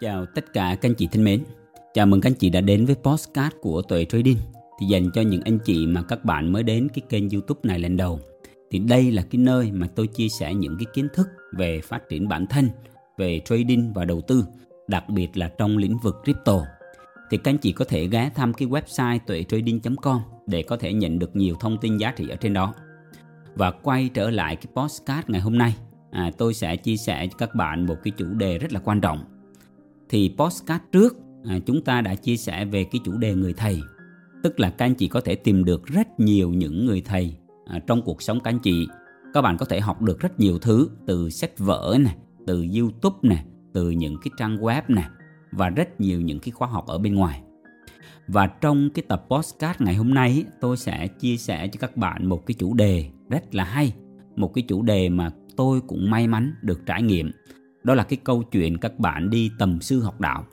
Chào tất cả các anh chị thân mến. Chào mừng các anh chị đã đến với postcard của Tuệ Trading. Thì dành cho những anh chị mà các bạn mới đến cái kênh YouTube này lần đầu. Thì đây là cái nơi mà tôi chia sẻ những cái kiến thức về phát triển bản thân, về trading và đầu tư, đặc biệt là trong lĩnh vực crypto. Thì các anh chị có thể ghé thăm cái website tuệ-trading.com để có thể nhận được nhiều thông tin giá trị ở trên đó. Và quay trở lại cái postcard ngày hôm nay, à, tôi sẽ chia sẻ cho các bạn một cái chủ đề rất là quan trọng thì postcard trước à, chúng ta đã chia sẻ về cái chủ đề người thầy. Tức là các anh chị có thể tìm được rất nhiều những người thầy à, trong cuộc sống các anh chị. Các bạn có thể học được rất nhiều thứ từ sách vở này từ youtube này từ những cái trang web này và rất nhiều những cái khóa học ở bên ngoài. Và trong cái tập postcard ngày hôm nay tôi sẽ chia sẻ cho các bạn một cái chủ đề rất là hay một cái chủ đề mà tôi cũng may mắn được trải nghiệm đó là cái câu chuyện các bạn đi tầm sư học đạo.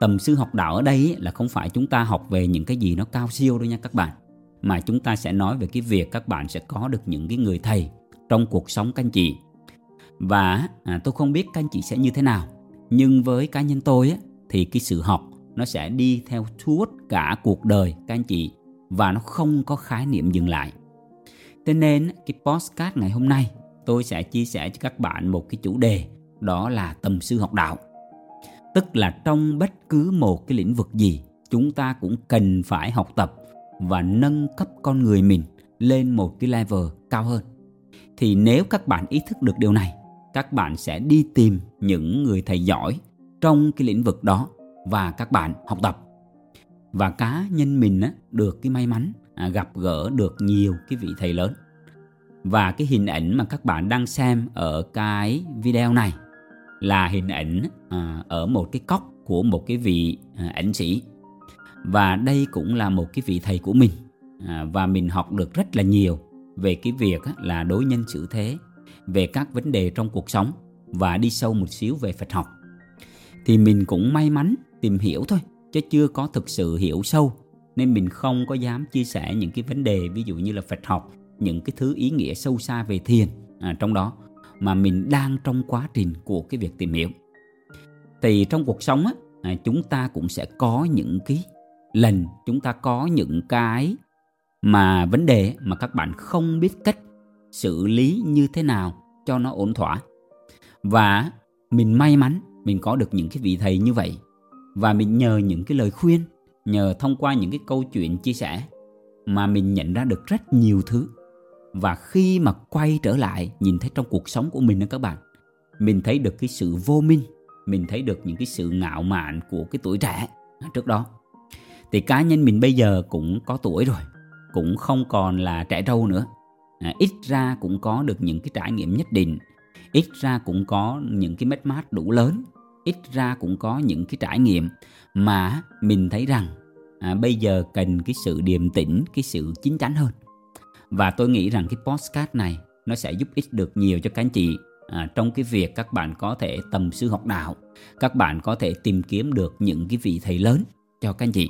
Tầm sư học đạo ở đây là không phải chúng ta học về những cái gì nó cao siêu đâu nha các bạn mà chúng ta sẽ nói về cái việc các bạn sẽ có được những cái người thầy trong cuộc sống các anh chị. Và à, tôi không biết các anh chị sẽ như thế nào nhưng với cá nhân tôi á, thì cái sự học nó sẽ đi theo suốt cả cuộc đời các anh chị và nó không có khái niệm dừng lại. Thế nên cái postcard ngày hôm nay tôi sẽ chia sẻ cho các bạn một cái chủ đề đó là tầm sư học đạo. Tức là trong bất cứ một cái lĩnh vực gì chúng ta cũng cần phải học tập và nâng cấp con người mình lên một cái level cao hơn. Thì nếu các bạn ý thức được điều này các bạn sẽ đi tìm những người thầy giỏi trong cái lĩnh vực đó và các bạn học tập. Và cá nhân mình á, được cái may mắn à, gặp gỡ được nhiều cái vị thầy lớn. Và cái hình ảnh mà các bạn đang xem ở cái video này là hình ảnh à, ở một cái cốc của một cái vị à, ảnh sĩ. Và đây cũng là một cái vị thầy của mình à, và mình học được rất là nhiều về cái việc á, là đối nhân xử thế về các vấn đề trong cuộc sống và đi sâu một xíu về Phật học. Thì mình cũng may mắn tìm hiểu thôi chứ chưa có thực sự hiểu sâu nên mình không có dám chia sẻ những cái vấn đề ví dụ như là Phật học những cái thứ ý nghĩa sâu xa về thiền à, trong đó mà mình đang trong quá trình của cái việc tìm hiểu. Thì trong cuộc sống á à, chúng ta cũng sẽ có những cái lần, chúng ta có những cái mà vấn đề mà các bạn không biết cách xử lý như thế nào cho nó ổn thỏa. Và mình may mắn mình có được những cái vị thầy như vậy. Và mình nhờ những cái lời khuyên, nhờ thông qua những cái câu chuyện chia sẻ mà mình nhận ra được rất nhiều thứ và khi mà quay trở lại nhìn thấy trong cuộc sống của mình đó các bạn mình thấy được cái sự vô minh mình thấy được những cái sự ngạo mạn của cái tuổi trẻ trước đó. Thì cá nhân mình bây giờ cũng có tuổi rồi cũng không còn là trẻ trâu nữa. À, ít ra cũng có được những cái trải nghiệm nhất định ít ra cũng có những cái mất mát đủ lớn ít ra cũng có những cái trải nghiệm mà mình thấy rằng à, bây giờ cần cái sự điềm tĩnh cái sự chín chắn hơn và tôi nghĩ rằng cái postcard này nó sẽ giúp ích được nhiều cho các anh chị à, trong cái việc các bạn có thể tầm sư học đạo các bạn có thể tìm kiếm được những cái vị thầy lớn cho các anh chị.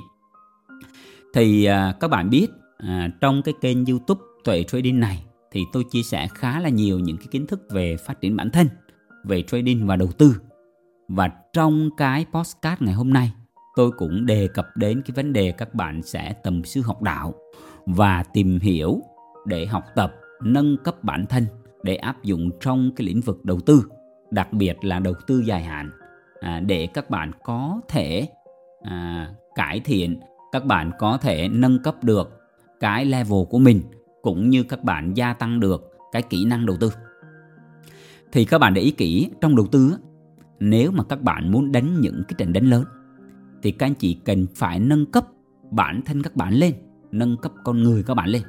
Thì à, các bạn biết à, trong cái kênh youtube tuệ trading này thì tôi chia sẻ khá là nhiều những cái kiến thức về phát triển bản thân về trading và đầu tư. Và trong cái postcard ngày hôm nay tôi cũng đề cập đến cái vấn đề các bạn sẽ tầm sư học đạo và tìm hiểu để học tập nâng cấp bản thân để áp dụng trong cái lĩnh vực đầu tư đặc biệt là đầu tư dài hạn. À, để các bạn có thể à, cải thiện các bạn có thể nâng cấp được cái level của mình cũng như các bạn gia tăng được cái kỹ năng đầu tư. Thì các bạn để ý kỹ trong đầu tư nếu mà các bạn muốn đánh những cái trận đánh lớn thì các anh chị cần phải nâng cấp bản thân các bạn lên nâng cấp con người các bạn lên.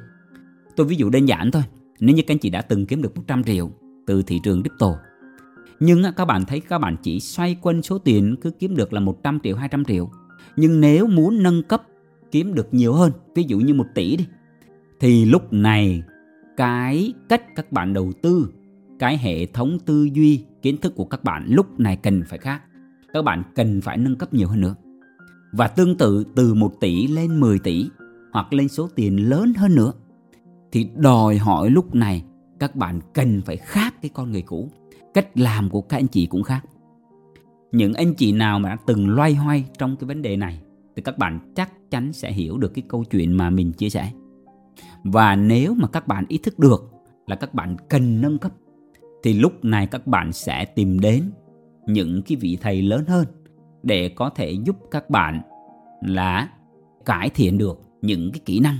Tôi ví dụ đơn giản thôi Nếu như các anh chị đã từng kiếm được 100 triệu từ thị trường crypto. Nhưng các bạn thấy các bạn chỉ xoay quanh số tiền cứ kiếm được là 100 triệu, 200 triệu. Nhưng nếu muốn nâng cấp kiếm được nhiều hơn Ví dụ như 1 tỷ đi Thì lúc này cái cách các bạn đầu tư Cái hệ thống tư duy, kiến thức của các bạn lúc này cần phải khác. Các bạn cần phải nâng cấp nhiều hơn nữa. Và tương tự từ 1 tỷ lên 10 tỷ Hoặc lên số tiền lớn hơn nữa thì đòi hỏi lúc này các bạn cần phải khác cái con người cũ cách làm của các anh chị cũng khác những anh chị nào mà đã từng loay hoay trong cái vấn đề này, thì các bạn chắc chắn sẽ hiểu được cái câu chuyện mà mình chia sẻ. Và nếu mà các bạn ý thức được là các bạn cần nâng cấp, thì lúc này các bạn sẽ tìm đến những cái vị thầy lớn hơn để có thể giúp các bạn là cải thiện được những cái kỹ năng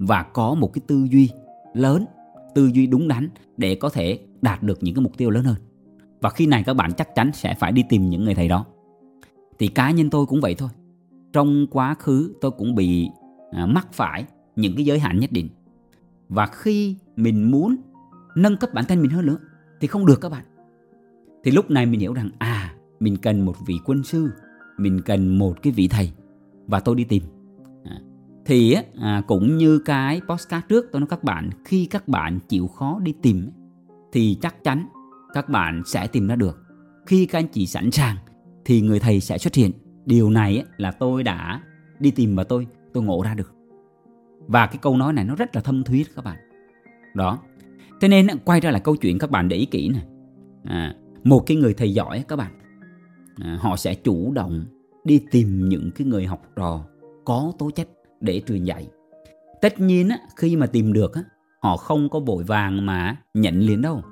và có một cái tư duy lớn, tư duy đúng đắn để có thể đạt được những cái mục tiêu lớn hơn. Và khi này các bạn chắc chắn sẽ phải đi tìm những người thầy đó. Thì cá nhân tôi cũng vậy thôi. Trong quá khứ tôi cũng bị à, mắc phải những cái giới hạn nhất định. Và khi mình muốn nâng cấp bản thân mình hơn nữa thì không được các bạn. Thì lúc này mình hiểu rằng à mình cần một vị quân sư, mình cần một cái vị thầy và tôi đi tìm. Thì à, cũng như cái postcard trước tôi nói các bạn khi các bạn chịu khó đi tìm thì chắc chắn các bạn sẽ tìm ra được. Khi các anh chị sẵn sàng thì người thầy sẽ xuất hiện. Điều này là tôi đã đi tìm và tôi tôi ngộ ra được. Và cái câu nói này nó rất là thâm thúy các bạn. Đó. Thế nên quay ra lại câu chuyện các bạn để ý kỹ này. À, một cái người thầy giỏi các bạn à, họ sẽ chủ động đi tìm những cái người học trò có tố chất để truyền dạy. Tất nhiên á, khi mà tìm được á, họ không có vội vàng mà nhận liền đâu.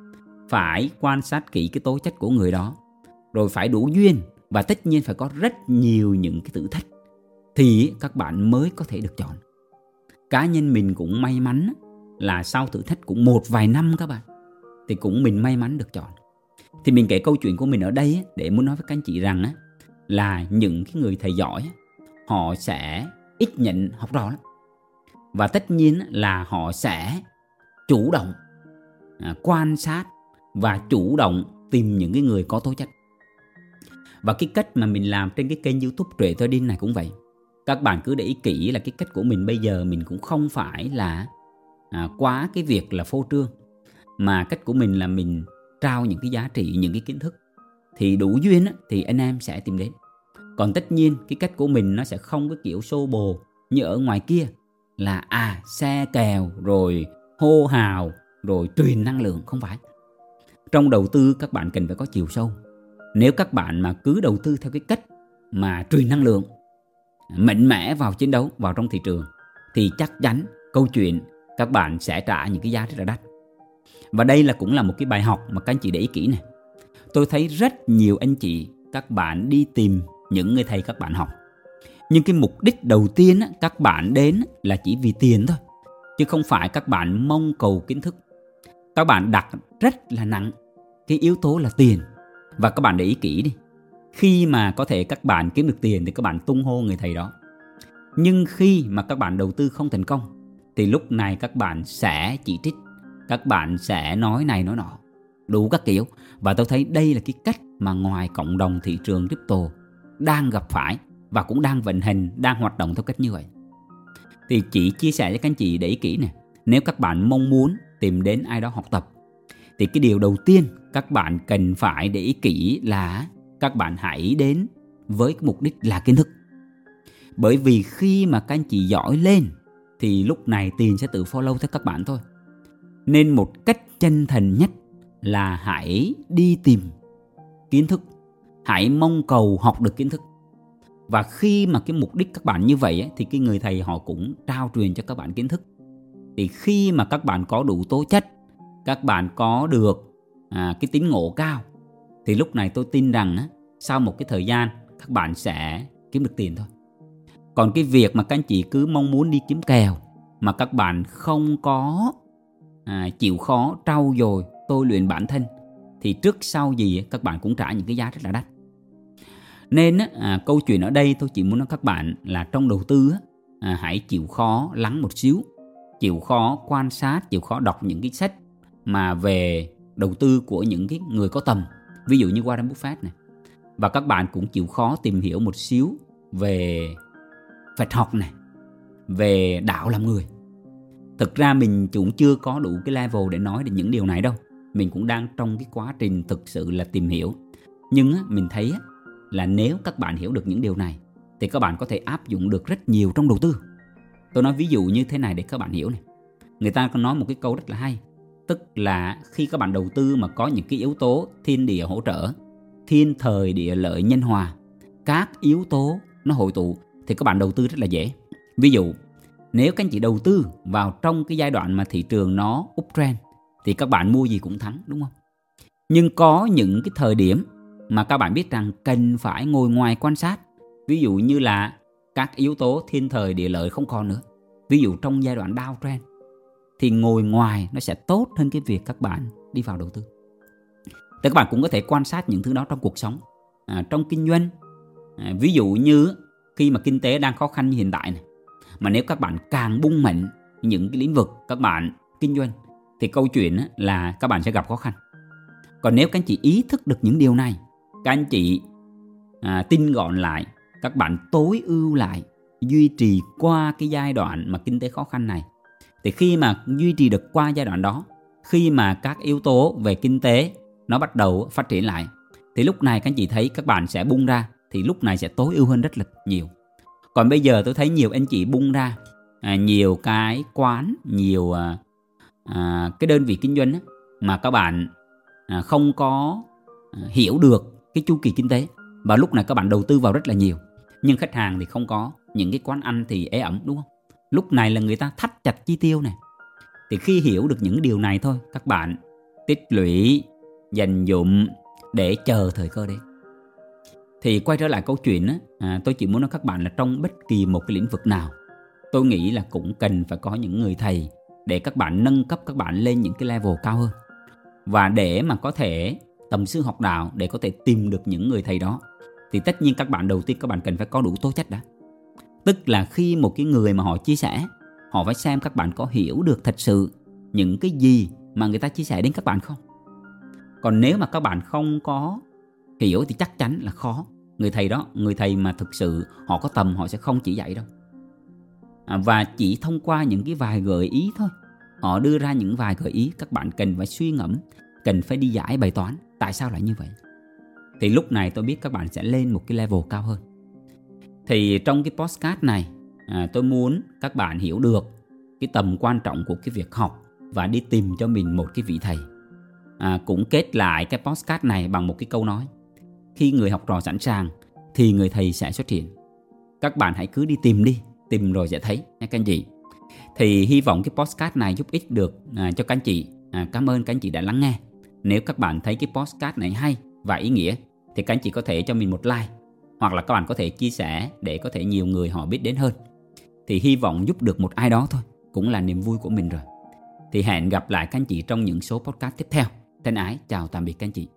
Phải quan sát kỹ cái tố chất của người đó. Rồi phải đủ duyên và tất nhiên phải có rất nhiều những cái thử thách thì các bạn mới có thể được chọn. Cá nhân mình cũng may mắn là sau thử thách cũng một vài năm các bạn thì cũng mình may mắn được chọn. Thì mình kể câu chuyện của mình ở đây để muốn nói với các anh chị rằng là những cái người thầy giỏi họ sẽ ít nhận học trò lắm. Và tất nhiên là họ sẽ chủ động à, quan sát và chủ động tìm những cái người có tố chất. Và cái cách mà mình làm trên cái kênh youtube trệ thôi Đinh này cũng vậy. Các bạn cứ để ý kỹ là cái cách của mình bây giờ mình cũng không phải là à, quá cái việc là phô trương mà cách của mình là mình trao những cái giá trị những cái kiến thức. Thì đủ duyên á, thì anh em sẽ tìm đến còn tất nhiên, cái cách của mình nó sẽ không có kiểu xô bồ như ở ngoài kia. Là à xe kèo, rồi hô hào, rồi truyền năng lượng, không phải. Trong đầu tư, các bạn cần phải có chiều sâu. Nếu các bạn mà cứ đầu tư theo cái cách mà truyền năng lượng, mạnh mẽ vào chiến đấu, vào trong thị trường, thì chắc chắn câu chuyện các bạn sẽ trả những cái giá rất là đắt. Và đây là cũng là một cái bài học mà các anh chị để ý kỹ này. Tôi thấy rất nhiều anh chị, các bạn đi tìm những người thầy các bạn học. Nhưng cái mục đích đầu tiên các bạn đến là chỉ vì tiền thôi, chứ không phải các bạn mong cầu kiến thức. Các bạn đặt rất là nặng, cái yếu tố là tiền. Và các bạn để ý kỹ đi, khi mà có thể các bạn kiếm được tiền thì các bạn tung hô người thầy đó. Nhưng khi mà các bạn đầu tư không thành công, thì lúc này các bạn sẽ chỉ trích, các bạn sẽ nói này nói nọ, đủ các kiểu. Và tôi thấy đây là cái cách mà ngoài cộng đồng thị trường crypto đang gặp phải và cũng đang vận hành, đang hoạt động theo cách như vậy. Thì chỉ chia sẻ cho các anh chị để ý kỹ nè, nếu các bạn mong muốn tìm đến ai đó học tập thì cái điều đầu tiên các bạn cần phải để ý kỹ là các bạn hãy đến với mục đích là kiến thức. Bởi vì khi mà các anh chị giỏi lên thì lúc này tiền sẽ tự follow theo các bạn thôi. Nên một cách chân thành nhất là hãy đi tìm kiến thức hãy mong cầu học được kiến thức. Và khi mà cái mục đích các bạn như vậy ấy, thì cái người thầy họ cũng trao truyền cho các bạn kiến thức. Thì khi mà các bạn có đủ tố chất các bạn có được à, cái tín ngộ cao thì lúc này tôi tin rằng á, sau một cái thời gian các bạn sẽ kiếm được tiền thôi. Còn cái việc mà các anh chị cứ mong muốn đi kiếm kèo mà các bạn không có à, chịu khó trau dồi tôi luyện bản thân thì trước sau gì các bạn cũng trả những cái giá rất là đắt nên à, câu chuyện ở đây tôi chỉ muốn nói các bạn là trong đầu tư à, hãy chịu khó lắng một xíu chịu khó quan sát chịu khó đọc những cái sách mà về đầu tư của những cái người có tầm ví dụ như Warren Buffett này. Và các bạn cũng chịu khó tìm hiểu một xíu về Phật học này về đạo làm người. Thực ra mình cũng chưa có đủ cái level để nói được những điều này đâu. Mình cũng đang trong cái quá trình thực sự là tìm hiểu. Nhưng mình thấy là nếu các bạn hiểu được những điều này, thì các bạn có thể áp dụng được rất nhiều trong đầu tư. Tôi nói ví dụ như thế này để các bạn hiểu này. Người ta có nói một cái câu rất là hay, tức là khi các bạn đầu tư mà có những cái yếu tố thiên địa hỗ trợ, thiên thời địa lợi nhân hòa, các yếu tố nó hội tụ, thì các bạn đầu tư rất là dễ. Ví dụ, nếu các anh chị đầu tư vào trong cái giai đoạn mà thị trường nó uptrend, thì các bạn mua gì cũng thắng, đúng không? Nhưng có những cái thời điểm mà các bạn biết rằng cần phải ngồi ngoài quan sát. Ví dụ như là các yếu tố thiên thời địa lợi không còn nữa. Ví dụ trong giai đoạn downtrend thì ngồi ngoài nó sẽ tốt hơn cái việc các bạn đi vào đầu tư. Thì các bạn cũng có thể quan sát những thứ đó trong cuộc sống à, trong kinh doanh. À, ví dụ như khi mà kinh tế đang khó khăn như hiện tại này mà nếu các bạn càng bung mạnh những cái lĩnh vực các bạn kinh doanh thì câu chuyện là các bạn sẽ gặp khó khăn. Còn nếu các anh chị ý thức được những điều này các anh chị à, tinh gọn lại các bạn tối ưu lại duy trì qua cái giai đoạn mà kinh tế khó khăn này. Thì khi mà duy trì được qua giai đoạn đó khi mà các yếu tố về kinh tế nó bắt đầu phát triển lại thì lúc này các anh chị thấy các bạn sẽ bung ra thì lúc này sẽ tối ưu hơn rất là nhiều. Còn bây giờ tôi thấy nhiều anh chị bung ra à, nhiều cái quán nhiều à, à, cái đơn vị kinh doanh á, mà các bạn à, không có à, hiểu được cái chu kỳ kinh tế. Và lúc này các bạn đầu tư vào rất là nhiều nhưng khách hàng thì không có. Những cái quán ăn thì ế ẩm đúng không? Lúc này là người ta thắt chặt chi tiêu này thì khi hiểu được những điều này thôi các bạn tích lũy dành dụng để chờ thời cơ đến. Thì quay trở lại câu chuyện á, à, tôi chỉ muốn nói các bạn là trong bất kỳ một cái lĩnh vực nào tôi nghĩ là cũng cần phải có những người thầy để các bạn nâng cấp các bạn lên những cái level cao hơn. Và để mà có thể tầm sư học đạo để có thể tìm được những người thầy đó. Thì tất nhiên các bạn đầu tiên các bạn cần phải có đủ tố chất đã. Tức là khi một cái người mà họ chia sẻ họ phải xem các bạn có hiểu được thật sự những cái gì mà người ta chia sẻ đến các bạn không. Còn nếu mà các bạn không có hiểu thì chắc chắn là khó. Người thầy đó người thầy mà thực sự họ có tầm họ sẽ không chỉ dạy đâu. À, và chỉ thông qua những cái vài gợi ý thôi. Họ đưa ra những vài gợi ý các bạn cần phải suy ngẫm cần phải đi giải bài toán tại sao lại như vậy? Thì lúc này tôi biết các bạn sẽ lên một cái level cao hơn. Thì trong cái postcard này à, tôi muốn các bạn hiểu được cái tầm quan trọng của cái việc học và đi tìm cho mình một cái vị thầy. À, cũng kết lại cái postcard này bằng một cái câu nói khi người học trò sẵn sàng thì người thầy sẽ xuất hiện. Các bạn hãy cứ đi tìm đi tìm rồi sẽ thấy nha các anh chị. Thì hy vọng cái postcard này giúp ích được à, cho các anh chị. À, cảm ơn các anh chị đã lắng nghe nếu các bạn thấy cái postcard này hay và ý nghĩa, thì các anh chị có thể cho mình một like, hoặc là các bạn có thể chia sẻ để có thể nhiều người họ biết đến hơn. Thì hy vọng giúp được một ai đó thôi, cũng là niềm vui của mình rồi. Thì hẹn gặp lại các anh chị trong những số podcast tiếp theo. Thân ái, chào tạm biệt các anh chị.